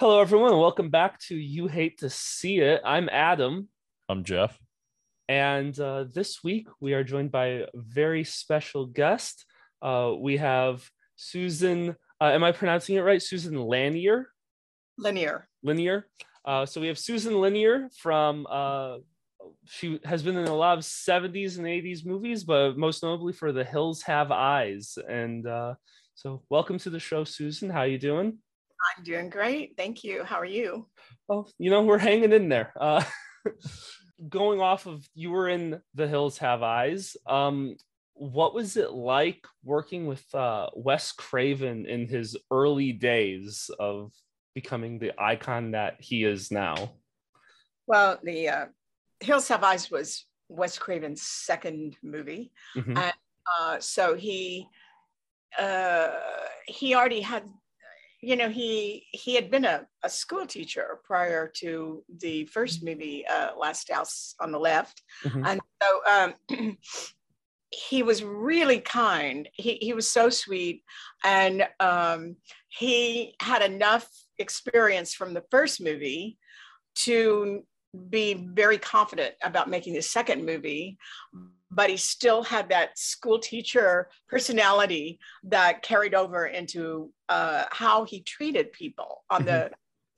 Hello, everyone. Welcome back to You Hate to See It. I'm Adam. I'm Jeff. And uh, this week we are joined by a very special guest. Uh, we have Susan, uh, am I pronouncing it right? Susan Lanier? Lanier. Lanier. Uh, so we have Susan Lanier from, uh, she has been in a lot of 70s and 80s movies, but most notably for The Hills Have Eyes. And uh, so welcome to the show, Susan. How you doing? I'm doing great. Thank you. How are you? Oh, you know, we're hanging in there. Uh, going off of you were in The Hills Have Eyes. Um, what was it like working with uh, Wes Craven in his early days of becoming the icon that he is now? Well, the uh, Hills Have Eyes was Wes Craven's second movie, mm-hmm. and uh, so he uh, he already had you know he he had been a, a school teacher prior to the first movie uh, last house on the left. Mm-hmm. and so um, he was really kind. He, he was so sweet. And um, he had enough experience from the first movie to be very confident about making the second movie but he still had that school teacher personality that carried over into uh, how he treated people on the mm-hmm.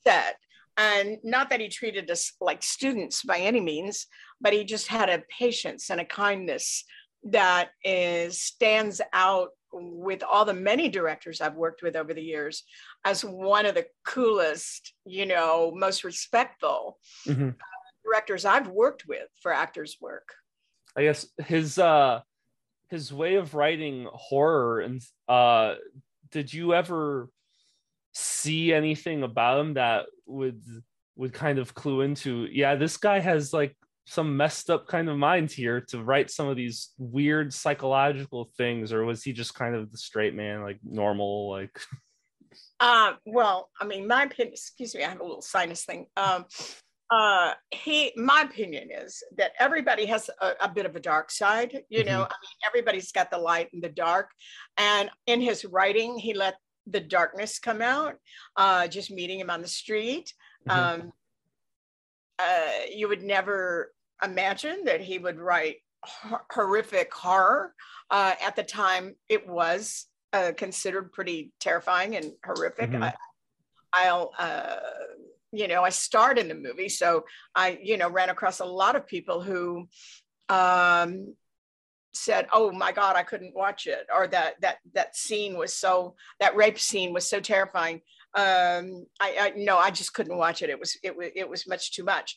set. And not that he treated us like students by any means, but he just had a patience and a kindness that is stands out with all the many directors I've worked with over the years as one of the coolest, you know, most respectful mm-hmm. directors I've worked with for actors' work. I guess his uh his way of writing horror and uh did you ever see anything about him that would would kind of clue into yeah this guy has like some messed up kind of mind here to write some of these weird psychological things or was he just kind of the straight man like normal like? Uh well i mean my opinion excuse me i have a little sinus thing. Um uh, he, my opinion is that everybody has a, a bit of a dark side. You know, mm-hmm. I mean, everybody's got the light and the dark. And in his writing, he let the darkness come out. Uh, just meeting him on the street, mm-hmm. um, uh, you would never imagine that he would write horrific horror. Uh, at the time, it was uh, considered pretty terrifying and horrific. Mm-hmm. I, will uh, you know, I starred in the movie. So I, you know, ran across a lot of people who um, said, "Oh my God, I couldn't watch it," or that that that scene was so that rape scene was so terrifying. Um, I, I no, I just couldn't watch it. It was it was it was much too much.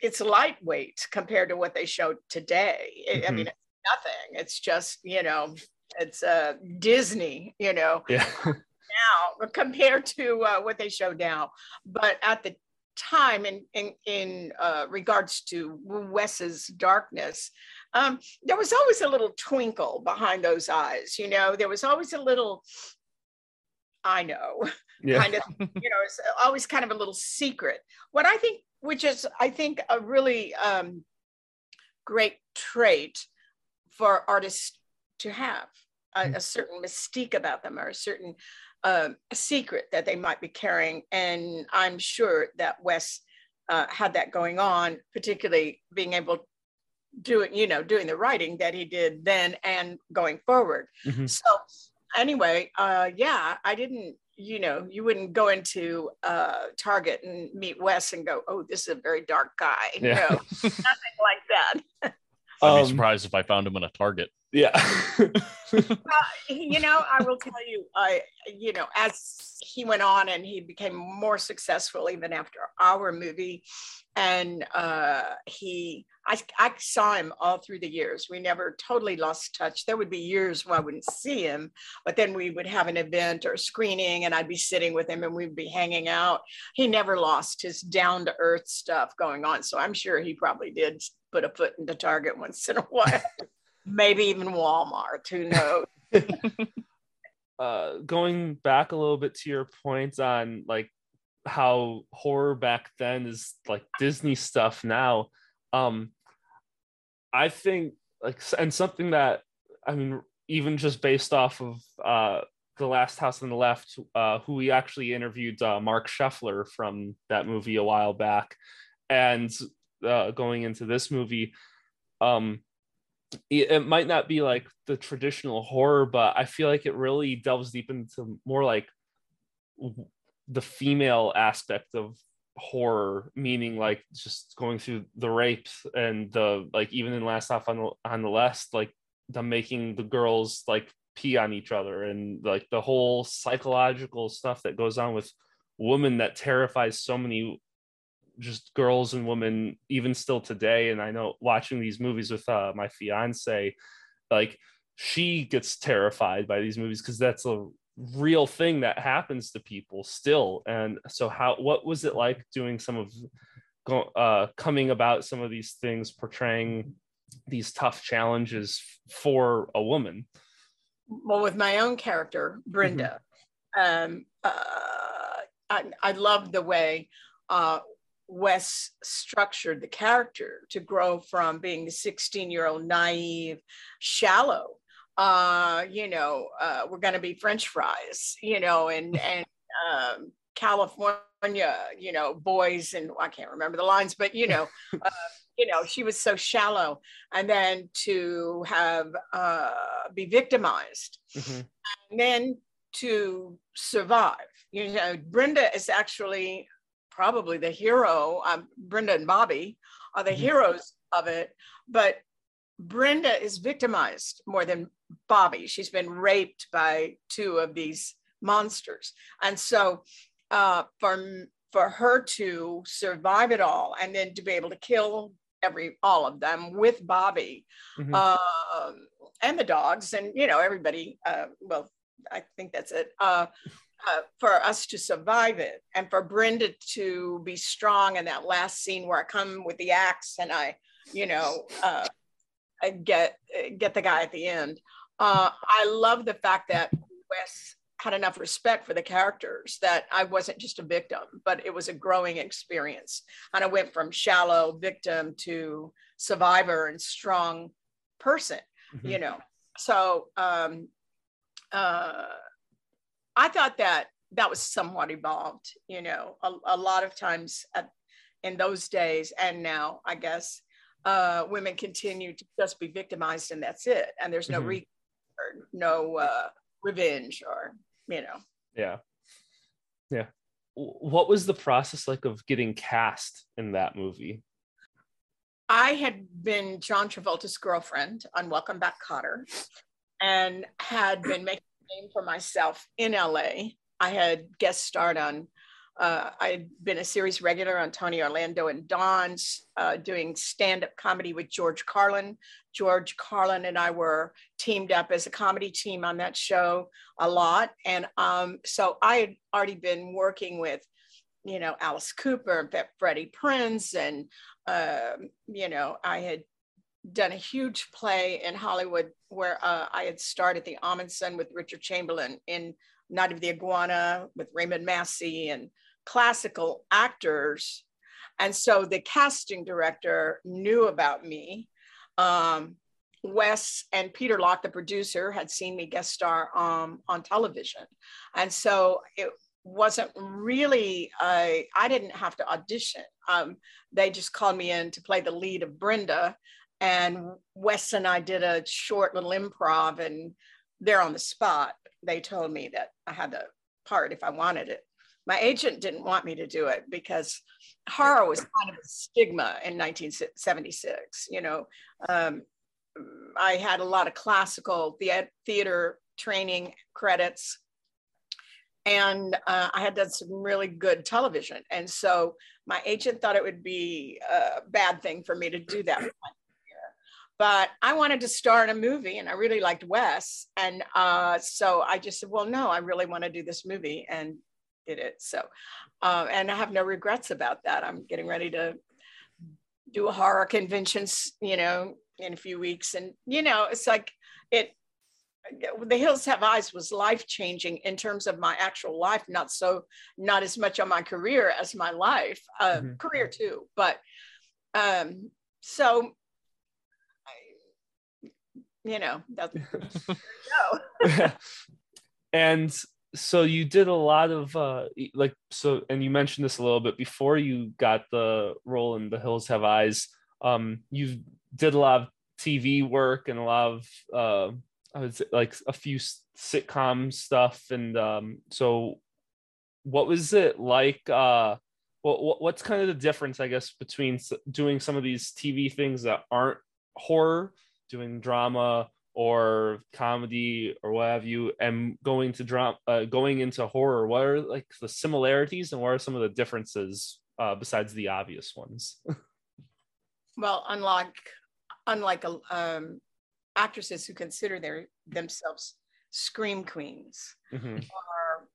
It's lightweight compared to what they showed today. mm-hmm. I mean, it's nothing. It's just you know, it's uh, Disney. You know. Yeah. now compared to uh, what they show now. But at the time, in in, in uh, regards to Wes's darkness, um, there was always a little twinkle behind those eyes. You know, there was always a little. I know, yeah. kind of, you know, it's always kind of a little secret. What I think, which is, I think, a really um, great trait for artists to have a, mm. a, certain mystique about them or a certain um, a secret that they might be carrying. And I'm sure that Wes uh, had that going on, particularly being able doing, you know, doing the writing that he did then and going forward. Mm-hmm. So anyway, uh, yeah, I didn't, you know, you wouldn't go into uh, Target and meet Wes and go, oh, this is a very dark guy. Yeah. No, nothing like that. I'd be um, surprised if I found him in a Target. Yeah. uh, you know, I will tell you, I, you know, as he went on and he became more successful even after our movie, and uh, he, I, I saw him all through the years. We never totally lost touch. There would be years where I wouldn't see him, but then we would have an event or screening, and I'd be sitting with him and we'd be hanging out. He never lost his down to earth stuff going on, so I'm sure he probably did put a foot into Target once in a while maybe even Walmart. Who knows? uh, going back a little bit to your points on like how horror back then is like Disney stuff now. Um, I think like and something that I mean even just based off of uh the last house on the left uh, who we actually interviewed uh, Marc Sheffler from that movie a while back and uh, going into this movie um it, might not be like the traditional horror but i feel like it really delves deep into more like the female aspect of horror meaning like just going through the rapes and the like even in last off on the on the left like them making the girls like pee on each other and like the whole psychological stuff that goes on with women that terrifies so many just girls and women even still today. And i know watching these movies with uh, my fiance like she gets terrified by these movies because that's a real thing that happens to people still. And so how what was it like doing some of uh coming about some of these things portraying these tough challenges for a woman? Well with my own character brenda mm-hmm. um uh I, I love the way uh Wes structured the character to grow from being the 16 year old naive, shallow uh, you know, uh, we're going to be French fries, you know, and and um, California, you know, boys, and I can't remember the lines, but you know, uh, you know, she was so shallow, and then to have uh, be victimized, mm-hmm. and then to survive. You know, Brenda is actually probably the hero. Um, Brenda and Bobby are the mm-hmm. heroes of it, but Brenda is victimized more than Bobby. She's been raped by two of these monsters. And so uh, for, for her to survive it all and then to be able to kill every all of them with Bobby mm-hmm. uh, and the dogs and you know everybody uh, well I think that's it uh, uh, for us to survive it and for Brenda to be strong in that last scene where I come with the axe and I you know uh, get get the guy at the end. Uh, I love the fact that Wes had enough respect for the characters that I wasn't just a victim, but it was a growing experience. And I went from shallow victim to survivor and strong person, mm-hmm. you know. So um, uh, I thought that that was somewhat evolved, you know, a, a lot of times at, in those days and now, I guess, uh, women continue to just be victimized and that's it. And there's no mm-hmm. re- or no uh, revenge or, you know. Yeah. Yeah. What was the process like of getting cast in that movie? I had been John Travolta's girlfriend on Welcome Back Kotter and had been making name for myself in LA. I had guest starred on uh, I'd been a series regular on Tony Orlando and Dawn's, uh, doing stand up comedy with George Carlin. George Carlin and I were teamed up as a comedy team on that show a lot. And um, so I had already been working with, you know, Alice Cooper and Freddie Prinze. And, uh, you know, I had done a huge play in Hollywood where uh, I had started the Amundsen with Richard Chamberlain in Night of the Iguana with Raymond Massey and classical actors. And so the casting director knew about me. Um, Wes and Peter Locke, the producer, had seen me guest star um, on television. And so it wasn't really, I didn't have to audition. Um, they just called me in to play the lead of Brenda. And Wes and I did a short little improv, and there on the spot, they told me that I had the part if I wanted it. My agent didn't want me to do it because horror was kind of a stigma in 1976 you know. Um, i had a lot of classical theater training credits and uh, i had done some really good television. And so my agent thought it would be a bad thing for me to do that but I wanted to star in a movie and I really liked Wes. And uh, so I just said, well, no, I really want to do this movie. And did it. So, um, and I have no regrets about that. I'm getting ready to do a horror convention, you know, in a few weeks. And, you know, it's like it, the hills have eyes was life changing in terms of my actual life not so not as much on my career as my life uh, mm-hmm. career too but um so you know that's and so you did a lot of uh like so and you mentioned this a little bit before you got the role in the hills have eyes. Um you did a lot of tv work and a lot of uh i would say like a few sitcom stuff. And um so what was it like uh what, what's kind of the difference i guess between doing some of these tv things that aren't horror doing drama or comedy or what have you and going to drama uh, going into horror what are like the similarities and what are some of the differences uh, besides the obvious ones? Well unlike unlike um, actresses who consider their themselves scream queens mm-hmm. or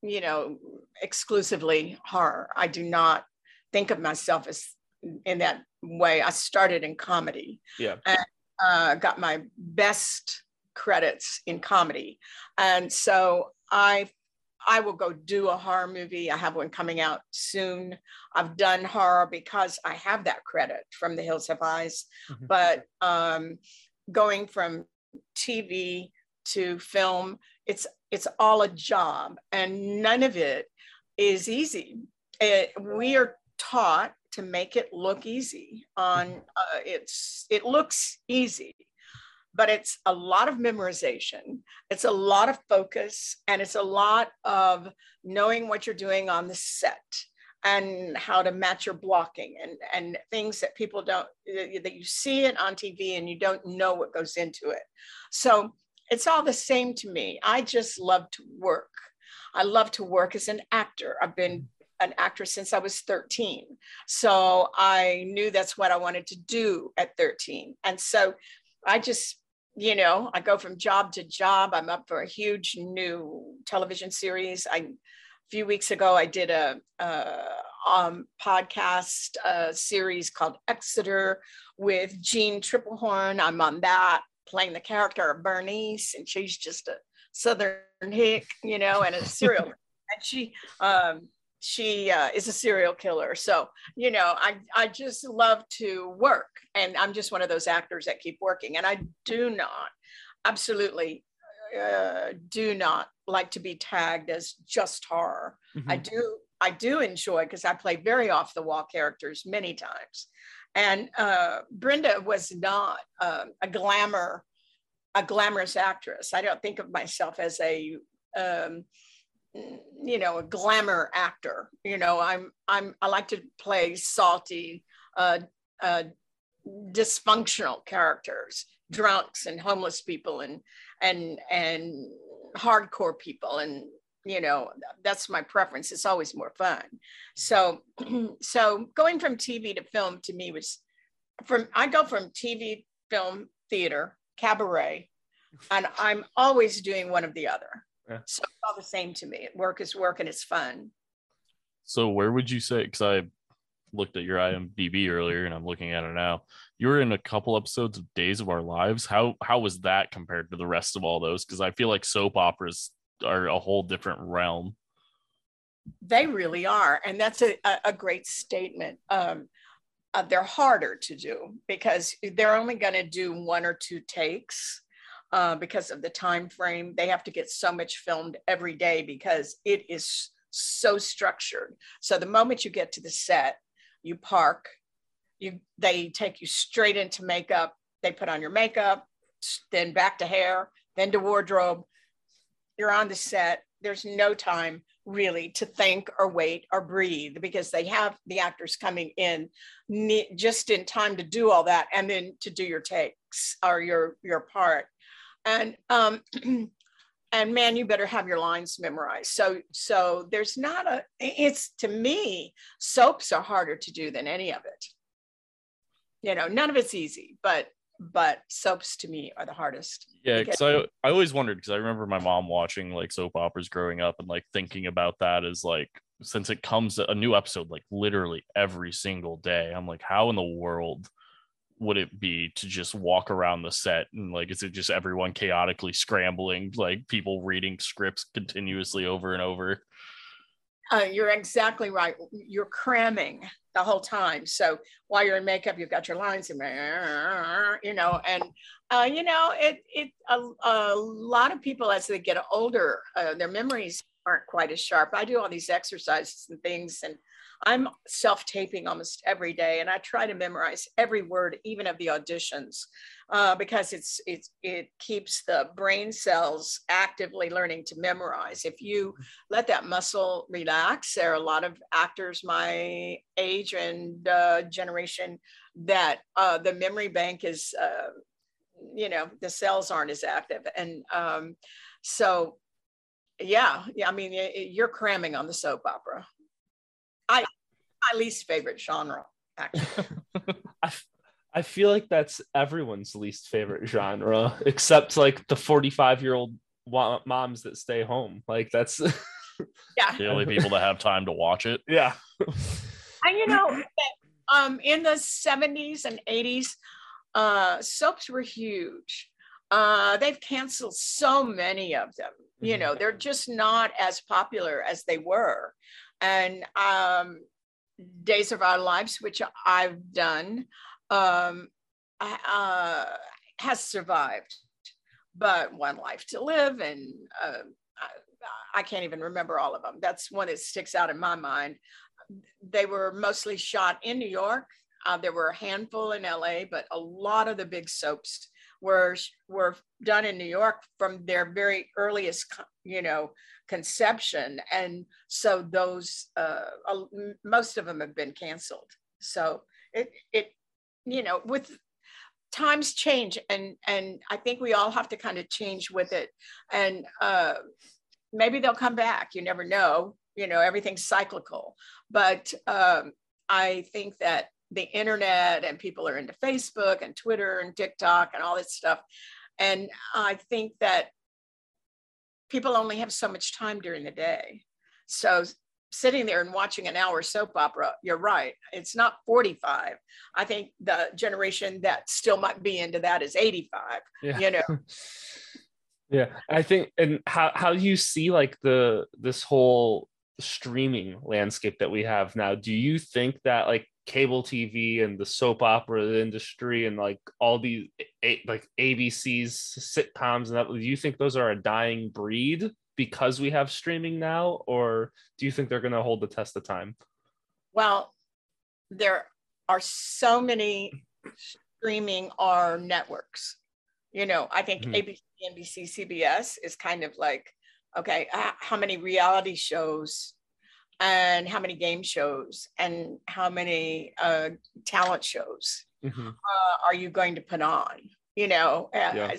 you know exclusively horror. I do not think of myself as in that way. I started in comedy. Yeah. And uh, got my best credits in comedy. And so I I will go do a horror movie. I have one coming out soon. I've done horror because I have that credit from The Hills Have Eyes. Mm-hmm. But um, going from TV to film, it's it's all a job, and none of it is easy. It, we are taught to make it look easy on mm-hmm. uh, it's it looks easy but it's a lot of memorization it's a lot of focus and it's a lot of knowing what you're doing on the set and how to match your blocking and and things that people don't that you see it on TV and you don't know what goes into it. So it's all the same to me. I just love to work. I love to work as an actor. I've been an actress since I was 13. So I knew that's what I wanted to do at 13. And so I just, you know, I go from job to job. I'm up for a huge new television series. I, a few weeks ago, I did a, a um, podcast a series called Exeter with Jeanne Tripplehorn. I'm on that, playing the character of Bernice, and she's just a Southern hick, you know, and a serial. and she, um, she uh, is a serial killer. So, you know, I, I just love to work. And I'm just one of those actors that keep working. And I do not, absolutely uh, do not like to be tagged as just horror. Mm-hmm. I do, I do enjoy because I play very off the wall characters many times. And uh, Brenda was not uh, a glamour, a glamorous actress. I don't think of myself as a um, you know a glamour actor. You know i'm i'm i like to play salty uh, uh dysfunctional characters drunks and homeless people and and and hardcore people. And you know that's my preference. It's always more fun. So so going from tv to film to me was from i go from tv film theater cabaret and i'm always doing one of the other yeah. So it's all the same to me. Work is work and it's fun. So where would you say? Because I looked at your IMDb earlier and I'm looking at it now. You were in a couple episodes of Days of Our Lives. How how was that compared to the rest of all those? Because I feel like soap operas are a whole different realm. They really are, and that's a, a great statement. Um, uh, they're harder to do because they're only going to do one or two takes uh, because of the time frame. They have to get so much filmed every day because it is so structured. So the moment you get to the set, you park, you they take you straight into makeup. They put on your makeup, then back to hair, then to wardrobe. You're on the set. There's no time really to think or wait or breathe because they have the actors coming in just in time to do all that and then to do your takes or your your part and um, and man you better have your lines memorized. So so there's not a it's to me soaps are harder to do than any of it. You know none of it's easy but but soaps to me are the hardest yeah because I, I always wondered because i remember my mom watching like soap operas growing up and like thinking about that as like since it comes a new episode like literally every single day. I'm like how in the world would it be to just walk around the set and like is it just everyone chaotically scrambling like people reading scripts continuously over and over Uh, you're exactly right. You're cramming the whole time. So while you're in makeup, you've got your lines, and you know, and uh, you know, it it a, a, lot of people as they get older, uh, their memories aren't quite as sharp. I do all these exercises and things, and I'm self taping almost every day, and I try to memorize every word, even of the auditions, uh, because it's it's it keeps the brain cells actively learning to memorize. If you let that muscle relax, there are a lot of actors my age and uh, generation that uh, the memory bank is, uh, you know, the cells aren't as active, and um, so yeah, yeah. I mean, you're cramming on the soap opera. I my least favorite genre, actually. I, I feel like that's everyone's least favorite genre, except like the 45 year old moms that stay home. Like that's yeah the only people that have time to watch it. Yeah. and you know, um, in the 70s and 80s, uh, soaps were huge. Uh, they've canceled so many of them. You mm-hmm. know, they're just not as popular as they were. And um, Days of Our Lives, which I've done, um, uh, has survived. But One Life to Live, and uh, I, I can't even remember all of them. That's one that sticks out in my mind. They were mostly shot in New York. Uh, there were a handful in LA, but a lot of the big soaps were were done in New York from their very earliest, you know, conception, and so those uh, most of them have been canceled. So it it you know with times change and and I think we all have to kind of change with it, and uh, maybe they'll come back. You never know. You know everything's cyclical, but um, I think that the internet and people are into Facebook and Twitter and TikTok and all this stuff. And I think that people only have so much time during the day. So sitting there and watching an hour soap opera, you're right. It's not 45. I think the generation that still might be into that is 85, yeah. you know. yeah. I think and how how do you see like the this whole streaming landscape that we have now? Do you think that like cable TV and the soap opera industry and like all these a, like ABC's sitcoms and that do you think those are a dying breed because we have streaming now or do you think they're going to hold the test of time? Well, there are so many streaming our networks. You know, I think mm-hmm. ABC, NBC, CBS is kind of like okay, how many reality shows and how many game shows and how many uh, talent shows mm-hmm. uh, are you going to put on you know yeah.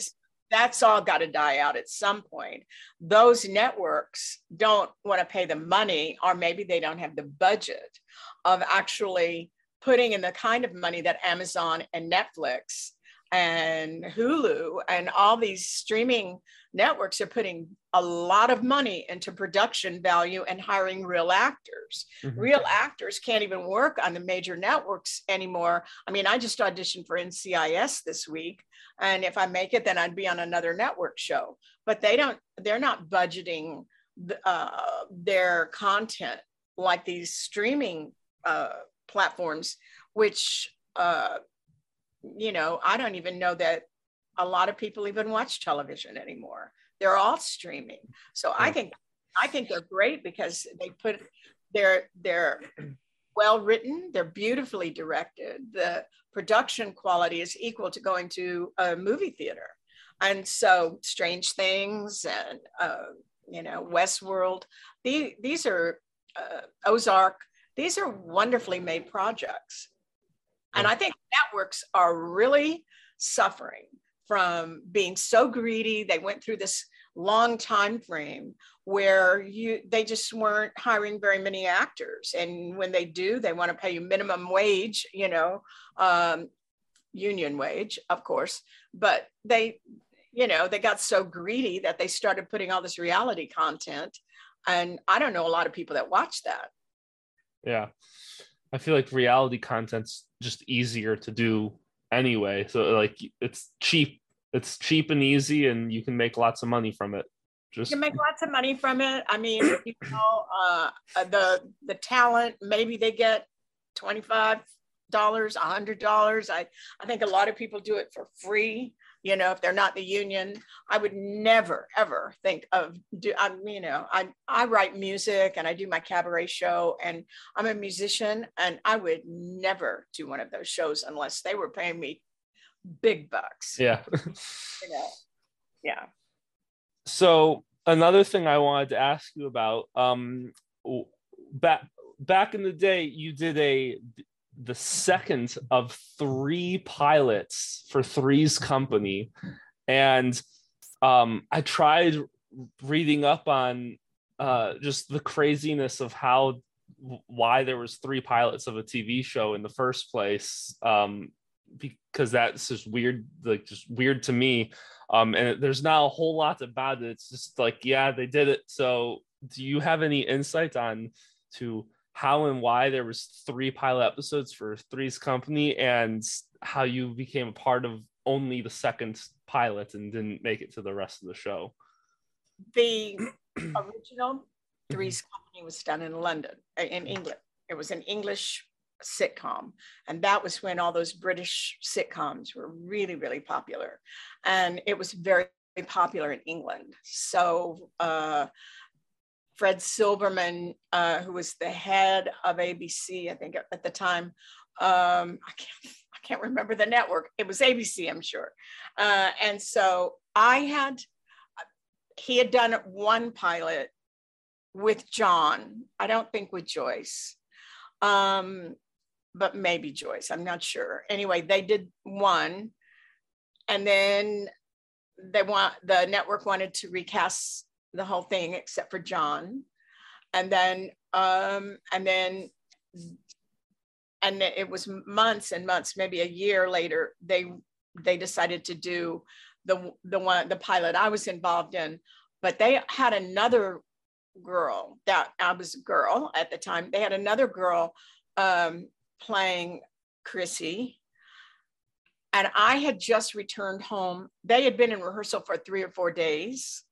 that's all got to die out at some point those networks don't want to pay the money or maybe they don't have the budget of actually putting in the kind of money that amazon and netflix and hulu and all these streaming networks are putting a lot of money into production value and hiring real actors. Mm-hmm. Real actors can't even work on the major networks anymore. I mean, I just auditioned for NCIS this week. And if I make it, then I'd be on another network show. But they don't, they're not budgeting uh, their content like these streaming uh, platforms, which, uh, you know, I don't even know that a lot of people even watch television anymore. They're all streaming. So I think I think they're great because they put they're they're well written, they're beautifully directed. The production quality is equal to going to a movie theater. And so Strange Things and uh, you know Westworld, the, these are uh, Ozark. These are wonderfully made projects. And I think networks are really suffering from being so greedy. They went through this long time frame where you they just weren't hiring very many actors. And when they do they want to pay you minimum wage you know um, union wage of course. But they you know they got so greedy that they started putting all this reality content. And i don't know a lot of people that watch that. Yeah. I feel like reality content's just easier to do anyway. So like it's cheap. It's cheap and easy, and you can make lots of money from it. Just you can make lots of money from it. I mean, you know, uh, uh, the the talent maybe they get twenty five dollars, a hundred dollars. I I think a lot of people do it for free. You know, if they're not the union, I would never ever think of do. I'm you know, I I write music and I do my cabaret show and I'm a musician and I would never do one of those shows unless they were paying me big bucks. yeah. You know, yeah. so another thing I wanted to ask you about, um, back back in the day, you did a the second of three pilots for Three's Company, and um, I tried reading up on uh, just the craziness of how why there was three pilots of a TV show in the first place. Um, because that's just weird, like just weird to me. Um, and there's not a whole lot about it. It's just like, yeah, they did it. So, do you have any insight on to how and why there was three pilot episodes for Three's Company, and how you became a part of only the second pilot and didn't make it to the rest of the show? the original Three's Company was done in London, uh, in England. It was an English sitcom. And that was when all those British sitcoms were really, really popular. And it was very popular in England. So, uh, Fred Silverman, uh, who was the head of ABC, I think at the time, um, I can't I can't remember the network. It was ABC, I'm sure. Uh, and so I had he had done one pilot with John. I don't think with Joyce, um, but maybe Joyce. I'm not sure. Anyway, they did one, and then they want the network wanted to recast the whole thing except for John, and then um, and then and it was months and months, maybe a year later, they they decided to do the the one the pilot I was involved in, but they had another girl that I was a girl at the time. They had another girl um, playing Chrissy, and I had just returned home. They had been in rehearsal for three or four days,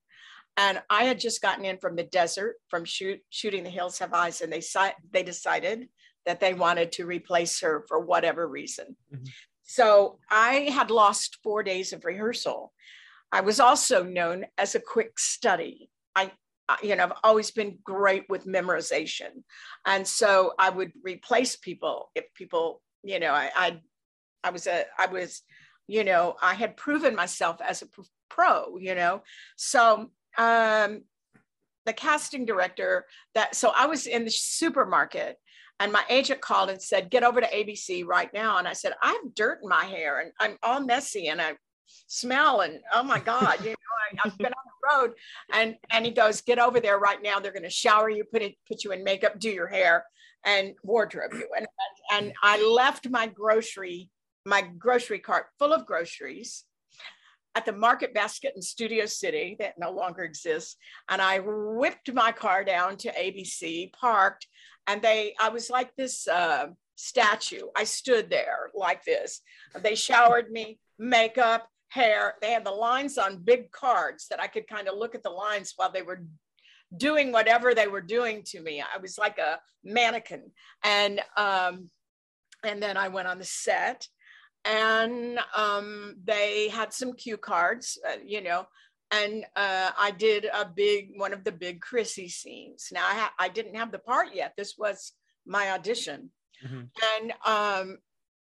and I had just gotten in from the desert from shoot, shooting The Hills Have Eyes, and they they decided that they wanted to replace her for whatever reason. Mhm. So I had lost four days of rehearsal. I was also known as a quick study. I, I- you know, I've always been great with memorization. And so I would replace people if people, you know, I, I, I was a, I was, you know, I had proven myself as a pro, you know. So um, the casting director that, so I was in the supermarket and my agent called and said, get over to ABC right now. And I said, I have dirt in my hair and I'm all messy and I smell and oh my God, you know, I, I've been on the road. And and he goes, get over there right now. They're gonna shower you, put it, put you in makeup, do your hair, and wardrobe you. And and I left my grocery, my grocery cart full of groceries at the Market Basket in Studio City that no longer exists. And I whipped my car down to ABC, parked, and they, I was like this uh, statue. I stood there like this. They showered me, makeup, hair. They had the lines on big cards that I could kind of look at the lines while they were doing whatever they were doing to me. I was like a mannequin. And um, and then I went on the set and um, they had some cue cards, uh, you know, and uh, I did a big one of the big Chrissy scenes. Now I, ha- I didn't have the part yet. This was my audition, Mhm. and um,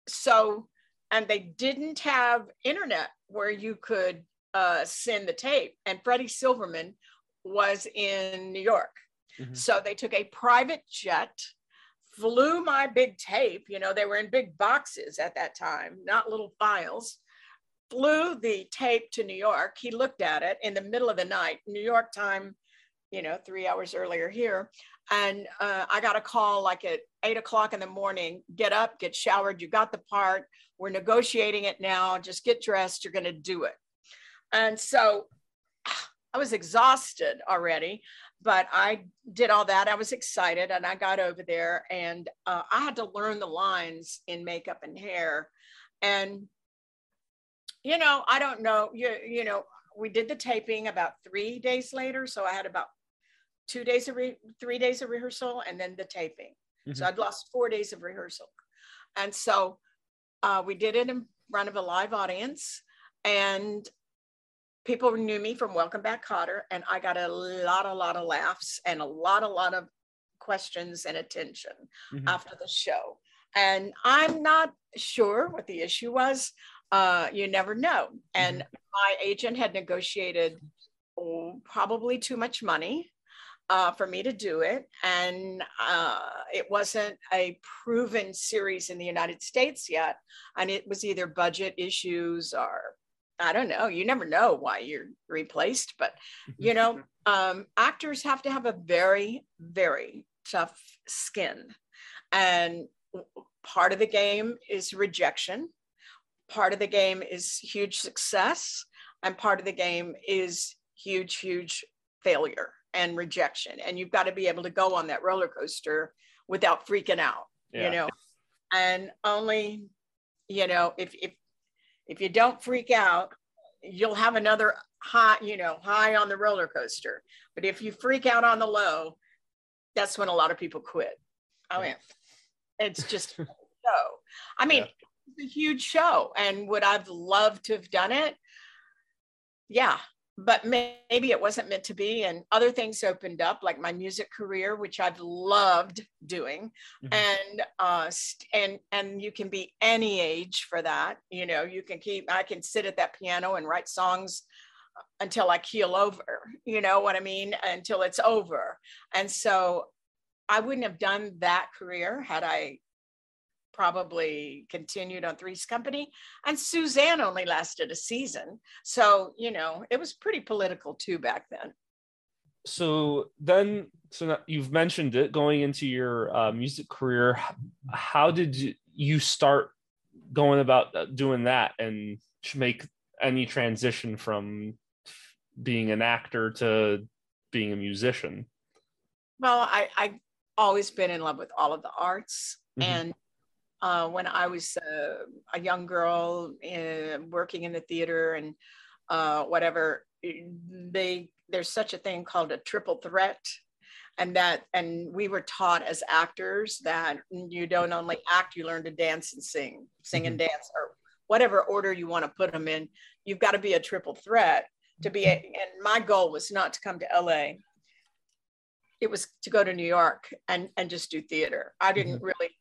so and they didn't have internet where you could uh, send the tape. And Freddie Silverman was in New York, Mhm. so they took a private jet. Flew my big tape, you know, they were in big boxes at that time, not little files flew the tape to New York. He looked at it in the middle of the night, New York time, you know, three hours earlier here. And uh, I got a call like at eight o'clock in the morning get up, get showered. You got the part. We're negotiating it now. Just get dressed. You're going to do it. And so I was exhausted already, but I did all that. I was excited and I got over there and uh, I had to learn the lines in makeup and hair. And you know, I don't know, you, you know, we did the taping about three days later. So I had about two days of re- three days of rehearsal and then the taping. Mm-hmm. So I'd lost four days of rehearsal. And so uh, we did it in front of a live audience and people knew me from Welcome Back Kotter, and I got a lot, a lot of laughs and a lot, a lot of questions and attention mm-hmm. after the show. And I'm not sure what the issue was. Uh, you never know. And mm-hmm. my agent had negotiated oh, probably too much money uh, for me to do it. And uh, it wasn't a proven series in the United States yet. And it was either budget issues or I don't know. You never know why you're replaced, but you know, um, actors have to have a very, very tough skin. And part of the game is rejection, part of the game is huge success, and part of the game is huge, huge failure and rejection. And you've got to be able to go on that roller coaster without freaking out, yeah. you know. And only, you know, if if if you don't freak out, you'll have another high, you know, high on the roller coaster. But if you freak out on the low, that's when a lot of people quit. Oh, I mean, it's just so. I mean, yeah. it's a huge show. And would I've loved to have done it? Yeah, but maybe it wasn't meant to be and other things opened up like my music career which i've loved doing mm-hmm. and uh and and you can be any age for that you know you can keep i can sit at that piano and write songs until i keel over you know what i mean until it's over and so i wouldn't have done that career had i probably continued on Three's Company. And Suzanne only lasted a season. So, you know, it was pretty political too back then. So then, so you've mentioned it going into your uh, music career. How did you start going about uh, doing that and make any transition from being an actor to being a musician? Well, I, I've always been in love with all of the arts. Mm-hmm. And uh, when I was uh, a young girl in, uh, working in the theater and uh, whatever, they there's such a thing called a triple threat, and that and we were taught as actors that you don't only act, you learn to dance and sing, sing mm-hmm. and dance, or whatever order you want to put them in. You've got to be a triple threat to be. A, and my goal was not to come to LA. It was to go to New York and and just do theater. I didn't mm-hmm. really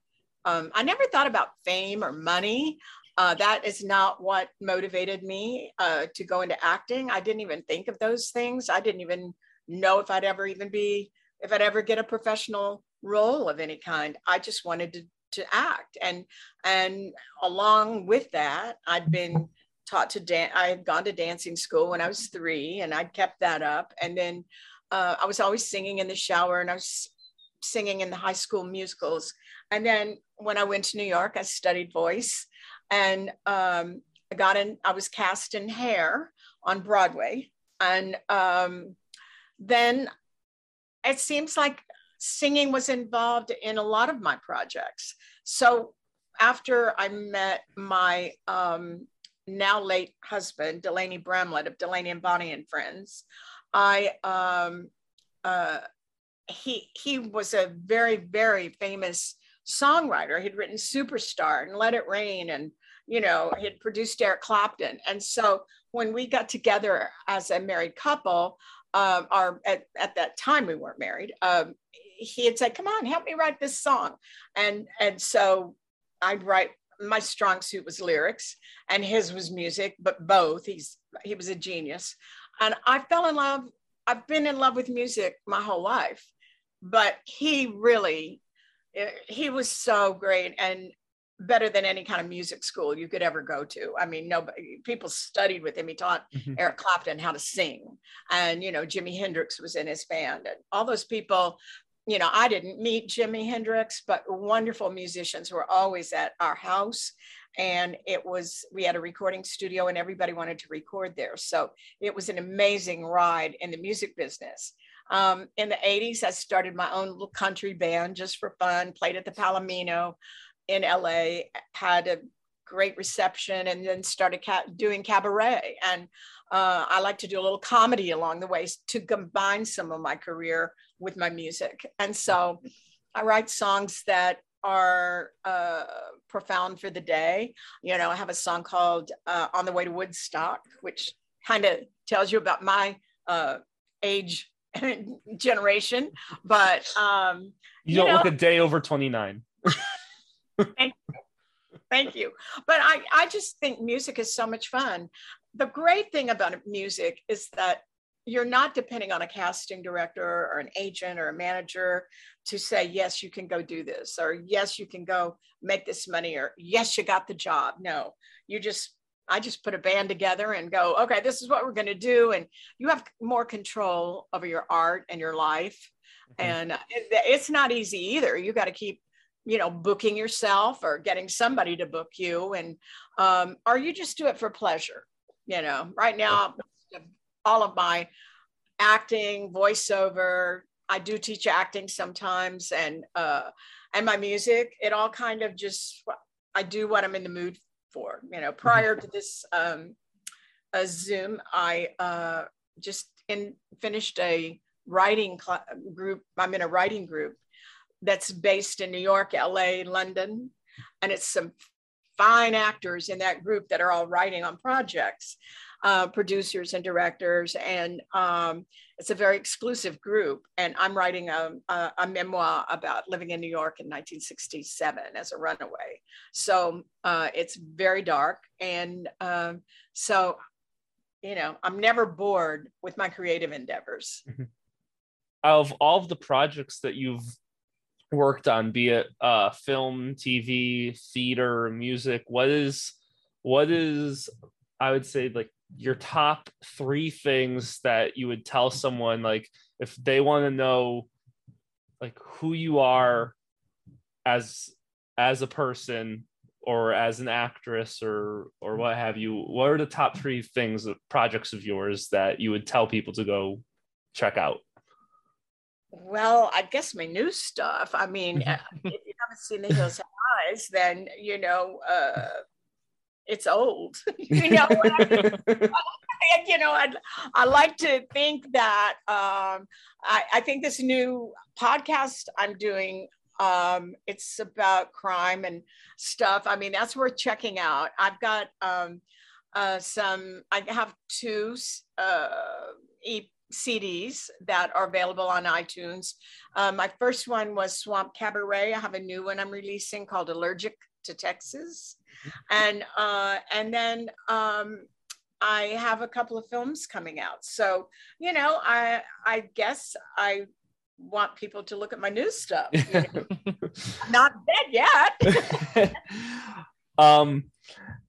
um, I never thought about fame or money. Uh, that is not what motivated me uh, to go into acting. I didn't even think of those things. I didn't even know if I'd ever even be, if I'd ever get a professional role of any kind. I just wanted to, to act. And, and along with that, I'd been taught to dance. I had gone to dancing school when I was three and I'd kept that up. And then uh, I was always singing in the shower and I was singing in the high school musicals. And then when I went to New York, I studied voice and um, I got in, I was cast in Hair on Broadway. And um, then it seems like singing was involved in a lot of my projects. So after I met my um, now late husband, Delaney Bramlett of Delaney and Bonnie and Friends, I um, uh, he he was a very very famous songwriter. He'd written Superstar and Let It Rain, and you know, he'd produced Eric Clapton. And so when we got together as a married couple, um, or at, at that time we weren't married, um, he had said, "Come on, help me write this song," and and so I'd write. My strong suit was lyrics, and his was music, but both. He's he was a genius, and I fell in love. I've been in love with music my whole life, but he really he was so great and better than any kind of music school you could ever go to. I mean, nobody people studied with him. He taught mm-hmm. Eric Clapton how to sing, and you know, Jimi Hendrix was in his band, and all those people. You know, I didn't meet Jimi Hendrix, but wonderful musicians were always at our house. And it was, we had a recording studio and everybody wanted to record there. So it was an amazing ride in the music business. Um, in the 80s, I started my own little country band just for fun, played at the Palomino in LA, had a great reception and then started ca- doing cabaret. And uh, I like to do a little comedy along the way to combine some of my career with my music. And so I write songs that are uh, profound for the day. You know, I have a song called uh, On the Way to Woodstock, which kind of tells you about my uh, age generation. But um, you, you don't know, look a day over 29. thank, thank you. But I, I just think music is so much fun. The great thing about music is that you're not depending on a casting director or an agent or a manager to say yes you can go do this or yes you can go make this money or yes you got the job no you just i just put a band together and go okay this is what we're going to do. And you have more control over your art and your life. Mm-hmm. and it's not easy either. You got to keep you know booking yourself or getting somebody to book you. And um, or you just do it for pleasure you know. Right now all of my acting voiceover i do teach acting sometimes and uh, and my music it all kind of just i do what i'm in the mood for you know prior to this um, a zoom i uh, just in finished a writing group i'm in a writing group that's based in New York, LA, London. And it's some fine actors in that group that are all writing on projects, uh, producers and directors. And um, it's a very exclusive group. And I'm writing a, a, a, memoir about living in New York in 1967 as a runaway. So uh, it's very dark. And um, so, you know, I'm never bored with my creative endeavors. Mm-hmm. Of all of the projects that you've worked on, be it uh, film, TV, theater, music? What is what is I would say like your top three things that you would tell someone like if they want to know like who you are as as a person or as an actress or or what have you what are the top three things projects of yours that you would tell people to go check out well, I guess my new stuff. I mean, uh, if you haven't seen The Hills Have Eyes, then you know uh, it's old. you know, you know, I I like to think that um, I, I think this new podcast I'm doing um, it's about crime and stuff. I mean, that's worth checking out. I've got um, uh, some. I have two uh, e- CDs that are available on iTunes. Um, my first one was Swamp Cabaret. I have a new one I'm releasing called Allergic to Texas, and uh, and then um, I have a couple of films coming out. So you know, I I guess I want people to look at my new stuff. You know? not dead yet. um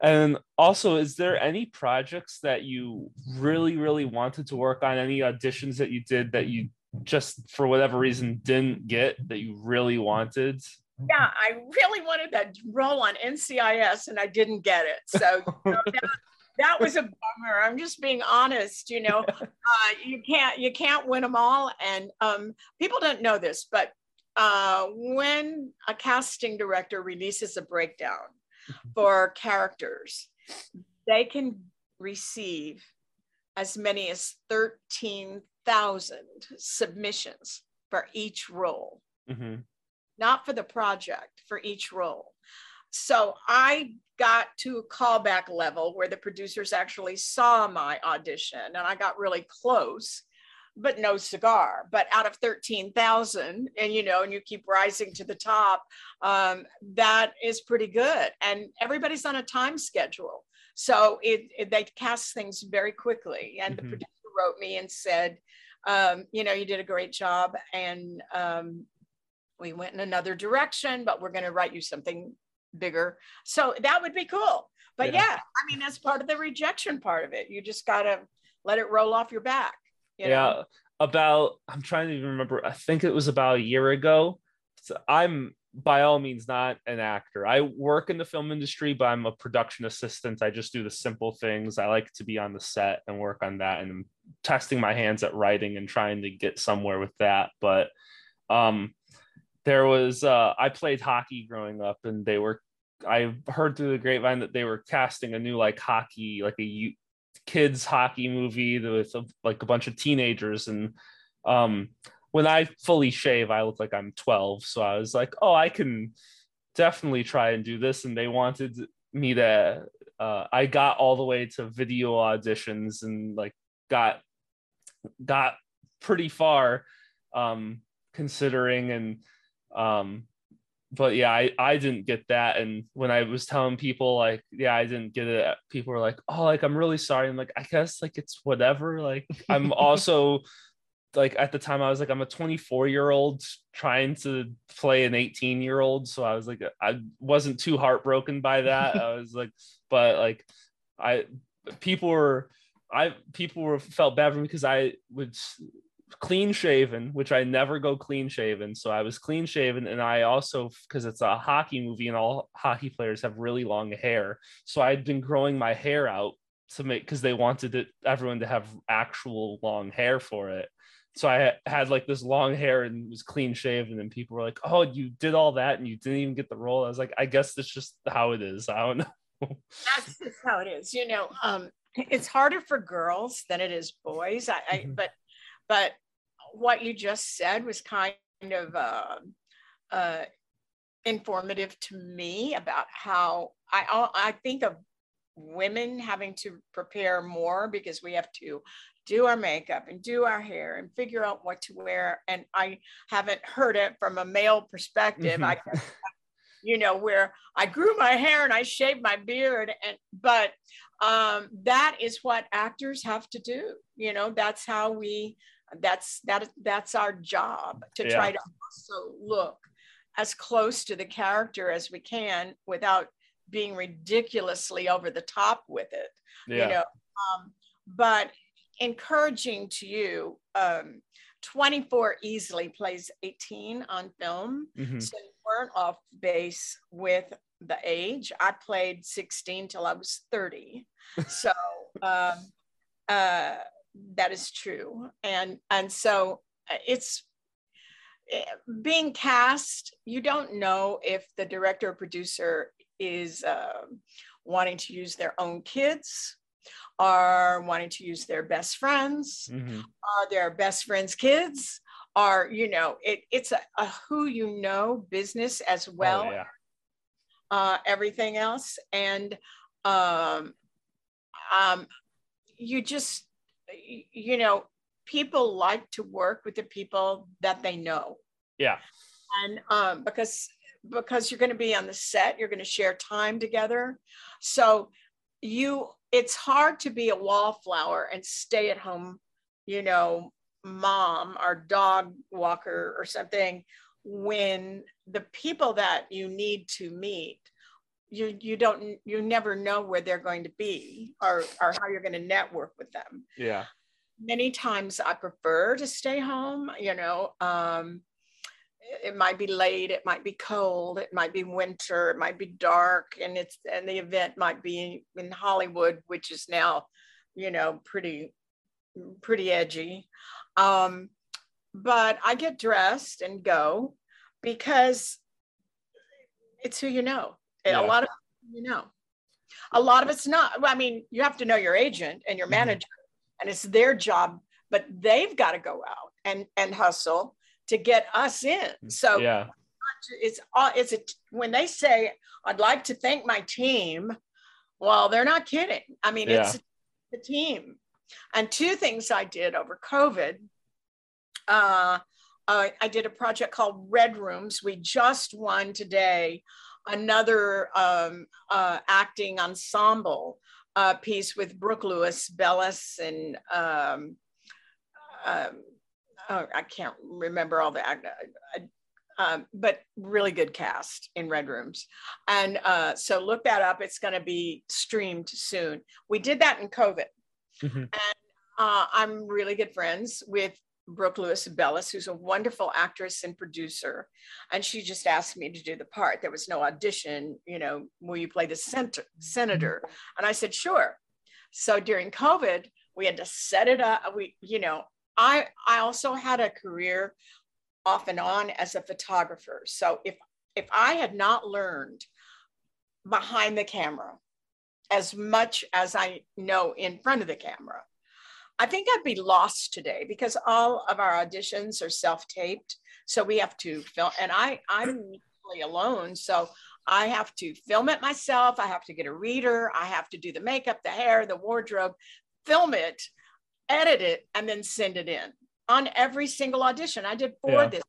and also, is there any projects that you really, really wanted to work on? Any auditions that you did that you just for whatever reason didn't get that you really wanted? Yeah, I really wanted that role on NCIS and I didn't get it. So you know, that, that was a bummer. I'm just being honest. You know, uh, you can't you can't win them all, and um, people don't know this, but uh, when a casting director releases a breakdown for characters, they can receive as many as 13,000 submissions for each role, mm-hmm. Not for the project, for each role. So I got to a callback level where the producers actually saw my audition and I got really close but no cigar. But out of 13,000, and you know, and you keep rising to the top, um, that is pretty good. And everybody's on a time schedule. So it, it they cast things very quickly. And mm-hmm. the producer wrote me and said, um, you know, you did a great job. And um, we went in another direction, but we're going to write you something bigger. So that would be cool. But yeah. yeah, I mean, that's part of the rejection part of it. You just got to let it roll off your back. You know? Yeah, about I'm trying to even remember. I think it was about a year ago. So I'm by all means not an actor. I work in the film industry, but I'm a production assistant. I just do the simple things. I like to be on the set and work on that and I'm testing my hands at writing and trying to get somewhere with that. But um there was uh I played hockey growing up and they were I heard through the grapevine that they were casting a new like hockey, like a kids hockey movie with a, like a bunch of teenagers. And um, when I fully shave, I look like I'm 12. So I was like, oh, I can definitely try and do this. And they wanted me to. Uh, I got all the way to video auditions and like got got pretty far um considering and um but yeah I, I didn't get that. And when i was telling people like yeah i didn't get it people were like oh like i'm really sorry. I'm like i guess like it's whatever. Like i'm also like at the time i was like i'm a 24 year old trying to play an 18 year old so i was like i wasn't too heartbroken by that. I was like but like i people were I people were felt bad for me because I would clean shaven, which I never go clean shaven. So I was clean shaven, and I also because it's a hockey movie and all hockey players have really long hair. So I'd been growing my hair out to make because they wanted it, everyone to have actual long hair for it. So I had like this long hair and was clean shaven, and people were like, "Oh, you did all that and you didn't even get the role." I was like, "I guess that's just how it is. I don't know." That's just how it is. You know, um, it's harder for girls than it is boys. I, I mm-hmm. but but what you just said was kind of uh, uh, informative to me about how I I think of women having to prepare more because we have to do our makeup and do our hair and figure out what to wear. And I haven't heard it from a male perspective. Mm-hmm. I you know, where I grew my hair and I shaved my beard. And but um, that is what actors have to do. You know, that's how we. That's that. That's our job to yeah. try to also look as close to the character as we can without being ridiculously over the top with it. Yeah. You know, um, but encouraging to you. Um, 24 easily plays 18 on film. Mm-hmm. So weren't off base with the age. I played 16 till I was 30. So um, uh, that is true. And, and so uh, it's eh, being cast, you don't know if the director or producer is uh, wanting to use their own kids are wanting to use their best friends, mm-hmm. are their best friends' kids, are you know it, it's a, a, who you know business as oh, well oh, yeah. uh, everything else and um, um, you just you know people like to work with the people that they know. Yeah. And um, because because you're going to be on the set you're going to share time together. So you it's hard to be a wallflower and stay at home you know mom or dog walker or something when the people that you need to meet you you don't you never know where they're going to be or or how you're going to network with them. Yeah. Many times i prefer to stay home you know um it might be late it might be cold it might be winter it might be dark and it's and the event might be in hollywood which is now you know pretty pretty edgy. Um, but I get dressed and go because it's who you know. Yeah. A lot of you know. A lot of it's not. I mean, you have to know your agent and your mm-hmm. manager, mm-hmm. and it's their job, but they've got to go out and and hustle to get us in. So yeah, it's all it's a when they say I'd like to thank my team. Well, they're not kidding. I mean, yeah. it's the team. And two things I did over COVID. Uh, uh, I did a project called Red Rooms. We just won today another um, uh, acting ensemble uh, piece with Brooke Lewis, Bellis, and um, um, oh, I can't remember all the um, but really good cast in Red Rooms. And uh, so look that up. It's going to be streamed soon. We did that in COVID. Mm-hmm. And uh, I'm really good friends with Brooke Lewis Bellis, who's a wonderful actress and producer. And she just asked me to do the part. There was no audition, you know, will you play the center, senator? And I said, sure. So during COVID, we had to set it up. We, you know, I I also had a career off and on as a photographer. So if if I had not learned behind the camera as much as I know in front of the camera. I think I'd be lost today because all of our auditions are self-taped. So we have to film and I I'm usually alone. So I have to film it myself. I have to get a reader. I have to do the makeup, the hair, the wardrobe, film it, edit it, and then send it in on every single audition. I did four yeah. this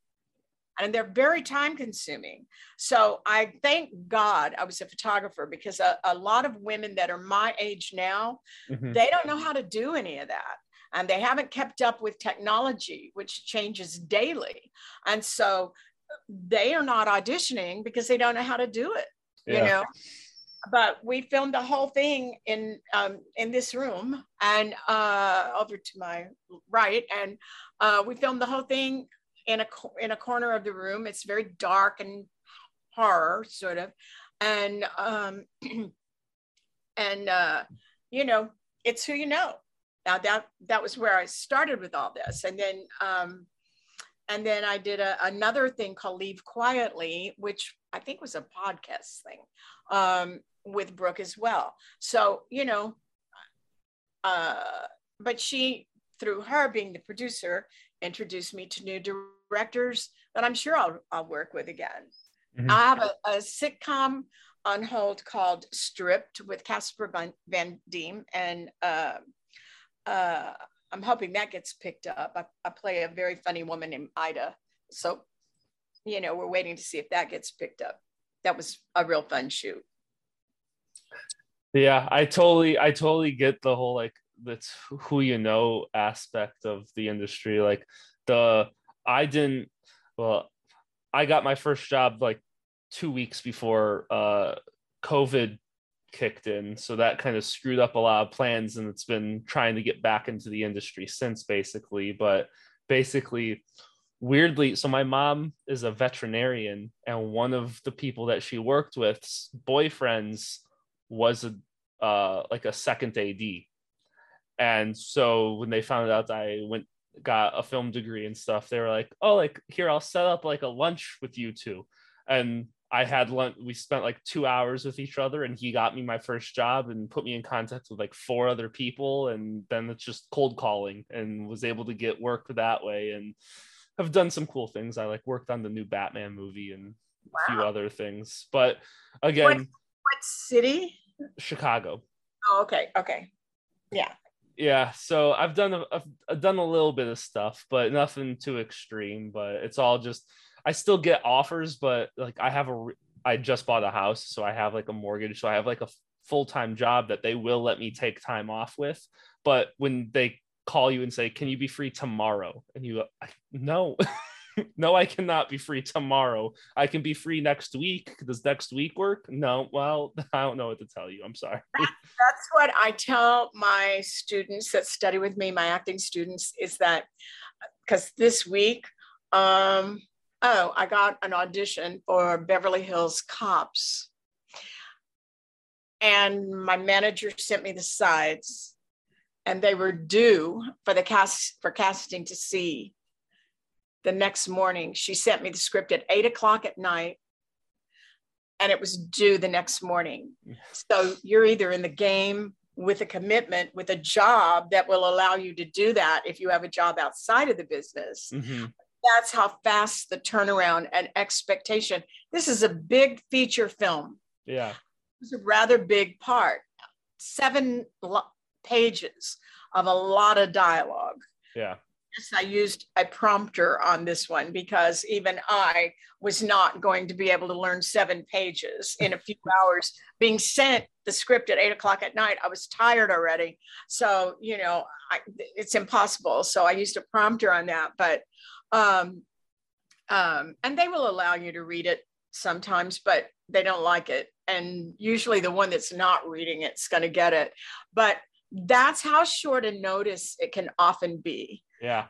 and they're very time consuming. So I thank God I was a photographer because a, a lot of women that are my age now, mm-hmm. they don't know how to do any of that. And they haven't kept up with technology, which changes daily. And so they are not auditioning because they don't know how to do it, yeah. you know? But we filmed the whole thing in um, in this room and uh, over to my right, and uh, we filmed the whole thing in a in a corner of the room. It's very dark and horror sort of, and um, and uh, you know, it's who you know. Now that that was where I started with all this, and then um, and then I did a, another thing called Leave Quietly, which I think was a podcast thing um, with Brooke as well. So you know, uh, but she through her being the producer introduced me to new directors that I'm sure I'll, I'll work with again. Mm-hmm. I have a, a, sitcom on hold called Stripped with Casper Van, Van Dien, and uh, uh, I'm hoping that gets picked up. I, I, play a very funny woman named Ida, so you know we're waiting to see if that gets picked up. That was a real fun shoot. Yeah, I totally, I totally get the whole like that's who you know aspect of the industry. Like the I didn't well, I got my first job like two weeks before uh COVID kicked in. So that kind of screwed up a lot of plans and it's been trying to get back into the industry since basically. But basically weirdly so my mom is a veterinarian and one of the people that she worked with boyfriends was a uh like a second AD and so when they found out I went got a film degree and stuff, they were like, "Oh, like here, I'll set up like a lunch with you two. And I had lunch. We spent like two hours with each other, and he got me my first job and put me in contact with like four other people, and then it's just cold calling, and was able to get work that way, and have done some cool things. I like worked on the new Batman movie and wow. a few other things, but again, what, what city? Chicago. Oh, okay, okay, yeah yeah so i've done a, I've done a little bit of stuff but nothing too extreme but it's all just i still get offers but like i have a i just bought a house so i have like a mortgage so i have like a full-time job that they will let me take time off with but when they call you and say can you be free tomorrow? and you no no, I cannot be free tomorrow. I can be free next week. Does next week work? No. Well, I don't know what to tell you. I'm sorry. That's what I tell my students that study with me, my acting students, is that because this week, um, oh, I got an audition for Beverly Hills Cops. And my manager sent me the sides and they were due for the cast for casting to see the next morning. She sent me the script at eight o'clock at night and it was due the next morning. So you're either in the game with a commitment, with a job that will allow you to do that if you have a job outside of the business. Mm-hmm. That's how fast the turnaround and expectation. This is a big feature film. Yeah. It's a rather big part. Seven pages of a lot of dialogue. Yeah. I used a prompter on this one because even I was not going to be able to learn seven pages in a few hours. Being sent the script at eight o'clock at night, I was tired already. So, you know, I, it's impossible. So I used a prompter on that. But, um, um, and they will allow you to read it sometimes, but they don't like it. And usually the one that's not reading it's going to get it. But that's how short a notice it can often be. Yeah.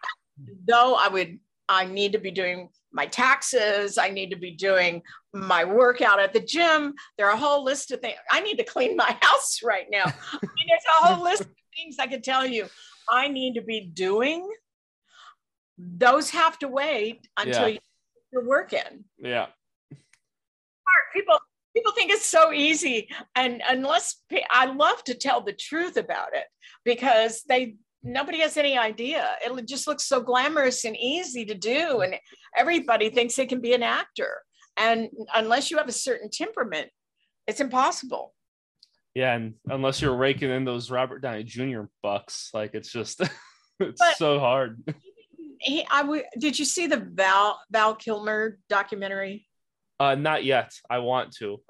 Though I would, I need to be doing my taxes. I need to be doing my workout at the gym. There are a whole list of things. I need to clean my house right now. I mean, there's a whole list of things I can tell you I need to be doing. Those have to wait until yeah. you're working. Yeah. People people think it's so easy and unless i love to tell the truth about it because they nobody has any idea. It just looks so glamorous and easy to do and everybody thinks they can be an actor. And unless you have a certain temperament it's impossible. Yeah and unless you're raking in those robert downey jr bucks like it's just it's but so hard. He, I w- did you see the val val kilmer documentary uh, not yet. I want to.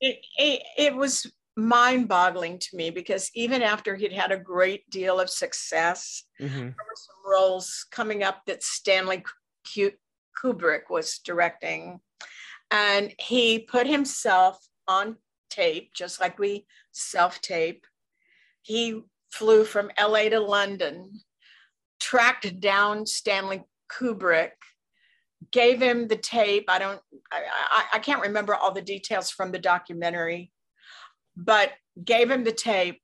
It, it, it was mind boggling to me because even after he'd had a great deal of success, mm-hmm. there were some roles coming up that Stanley Kubrick was directing. And he put himself on tape, just like we self tape. He flew from LA to London, tracked down Stanley Kubrick gave him the tape. I don't, I, I, I, can't remember all the details from the documentary, but gave him the tape.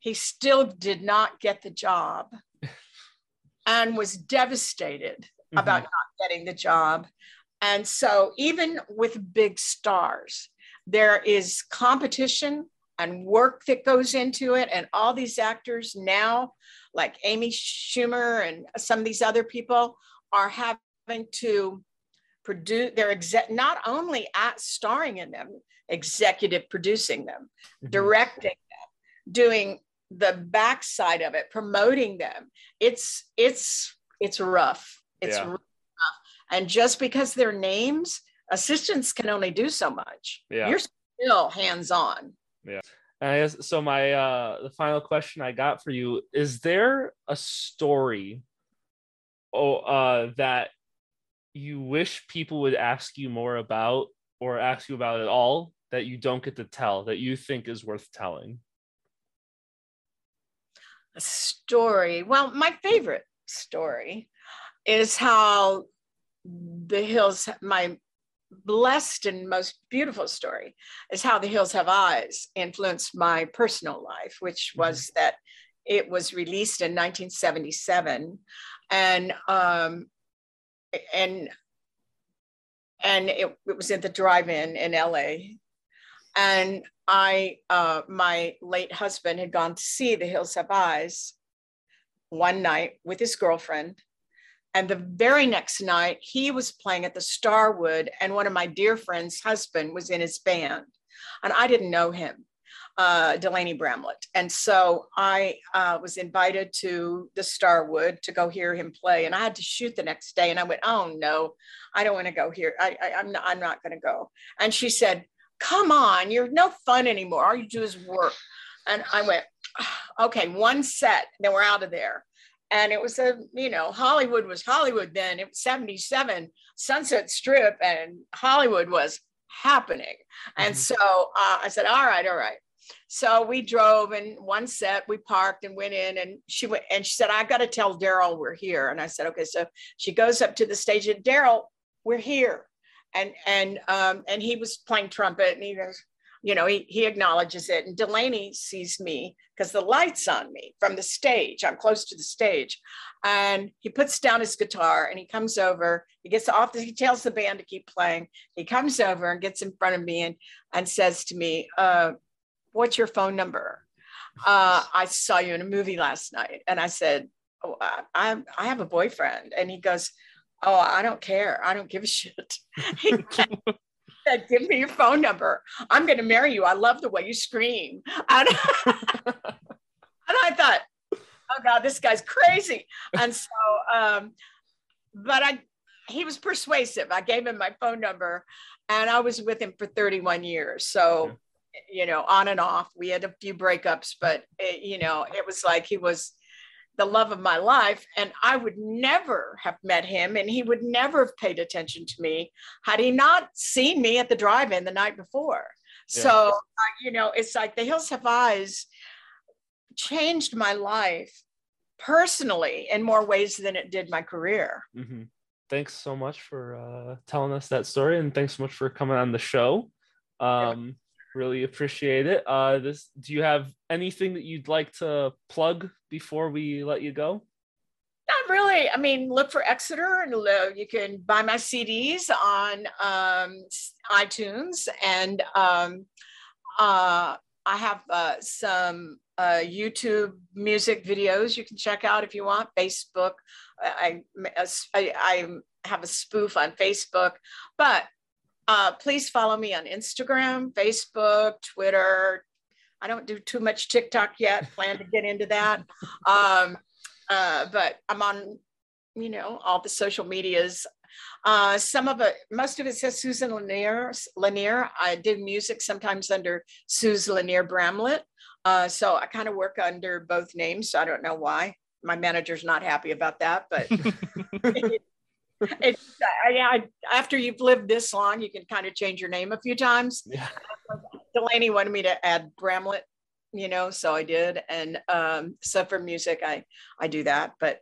He still did not get the job and was devastated mm-hmm. about not getting the job. And so, even with big stars, there is competition and work that goes into it. And all these actors now, like Amy Schumer and some of these other people, are having having to produce they're exec not only at starring in them executive producing them mm-hmm. directing them doing the backside of it promoting them it's it's it's rough it's yeah. rough. and just because they're names assistants can only do so much yeah you're still hands on yeah and I guess so my uh the final question I got for you is there a story oh uh that you wish people would ask you more about or ask you about at all that you don't get to tell that you think is worth telling? A story. Well, my favorite story is how the hills, my blessed and most beautiful story is how the hills have eyes influenced my personal life, which mm-hmm. was mm-hmm. that it was released in 1977. And um, and and it, it was at the drive-in in LA. And I, uh, my late husband had gone to see The Hills Have Eyes one night with his girlfriend. And the very next night, he was playing at the Starwood, and one of my dear friends' husband was in his band. And I didn't know him uh, Delaney Bramlett. And so I uh, was invited to the Starwood to go hear him play. And I had to shoot the next day. And I went, oh no, I don't want to go here. I, I, I'm not, I'm not going to go. And she said, come on, you're no fun anymore. All you do is work. And I went, okay, one set, then we're out of there. And it was a, you know, Hollywood was Hollywood then. It was 77, Sunset Strip, and Hollywood was happening. And mm-hmm. so uh, I said, all right, all right. So we drove and one set we parked and went in and she went and she said, I got to tell Daryl we're here. And I said, okay. So she goes up to the stage and Daryl, we're here. And, and, um, and he was playing trumpet and he goes, you know, he, he acknowledges it. And Delaney sees me because the light's on me from the stage. I'm close to the stage. And he puts down his guitar and he comes over. He gets off, the, he tells the band to keep playing. He comes over and gets in front of me and, and says to me, uh, what's your phone number? Uh, I saw you in a movie last night. And I said, oh, I, I have a boyfriend. And he goes, oh, I don't care. I don't give a shit. he said, give me your phone number. I'm going to marry you. I love the way you scream. And, and I thought, oh God, this guy's crazy. And so, um, but I, he was persuasive. I gave him my phone number and I was with him for 31 years. So you know, on and off. We had a few breakups, but it, you know, it was like he was the love of my life. And I would never have met him and he would never have paid attention to me had he not seen me at the drive in the night before. Yeah. So, uh, you know, it's like the Hills Have Eyes changed my life personally in more ways than it did my career. Mm-hmm. Thanks so much for uh, telling us that story and thanks so much for coming on the show. Um, really appreciate it. Uh, this, do you have anything that you'd like to plug before we let you go? Not really. I mean, look for Exeter, and uh, you can buy my CDs on um, iTunes, and um, uh, I have uh, some uh, YouTube music videos you can check out if you want. Facebook, I, I, I have a spoof on Facebook, but uh, please follow me on Instagram, Facebook, Twitter. I don't do too much TikTok yet. Plan to get into that. Um, uh, but I'm on, you know, all the social medias. Uh, some of it, most of it says Susan Lanier. Lanier. I do music sometimes under Susan Lanier Bramlett. Uh, so I kind of work under both names. So I don't know why. My manager's not happy about that, but it, it, I, I, after you've lived this long, you can kind of change your name a few times. Yeah. Delaney wanted me to add Bramlett you know, so I did. And um, so for music, I, I do that. But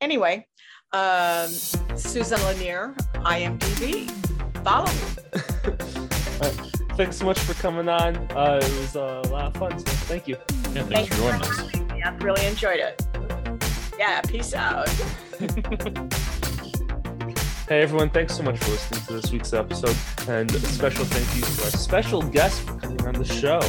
anyway, um, Susan Lanier, IMDb, follow me. Thanks so much for coming on. Uh, it was a lot of fun. So thank you. Yeah, thanks, thanks for joining us. I really enjoyed it. Yeah, peace out. Hey everyone, thanks so much for listening to this week's episode, and a special thank you to our special guest for coming on the show.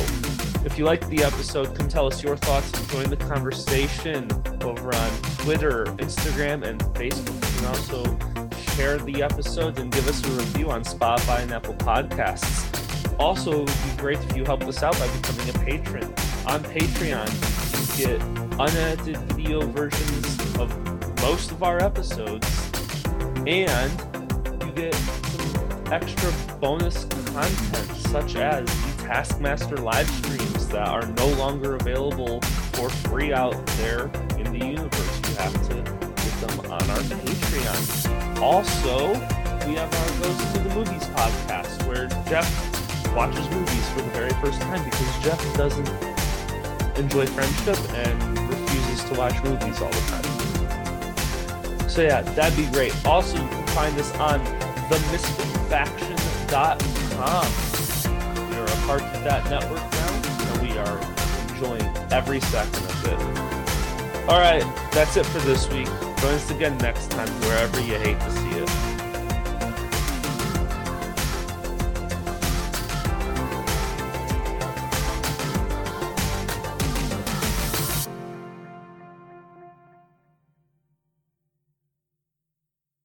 If you liked the episode, come tell us your thoughts and join the conversation over on Twitter, Instagram, and Facebook. You can also share the episode and give us a review on Spotify and Apple Podcasts. Also, it would be great if you helped us out by becoming a patron. On Patreon, you get unedited video versions of most of our episodes, and you get some extra bonus content, such as the Taskmaster live streams that are no longer available for free out there in the universe. You have to get them on our Patreon. Also, we have our Goes to the Movies podcast where Jeff watches movies for the very first time because Jeff doesn't enjoy friendship and refuses to watch movies all the time. So yeah, that'd be great. Also, you can find us on themisfitfaction.com part of that network now, and we are enjoying every second of it. All right, that's it for this week. Join us again next time, wherever you hate to see it.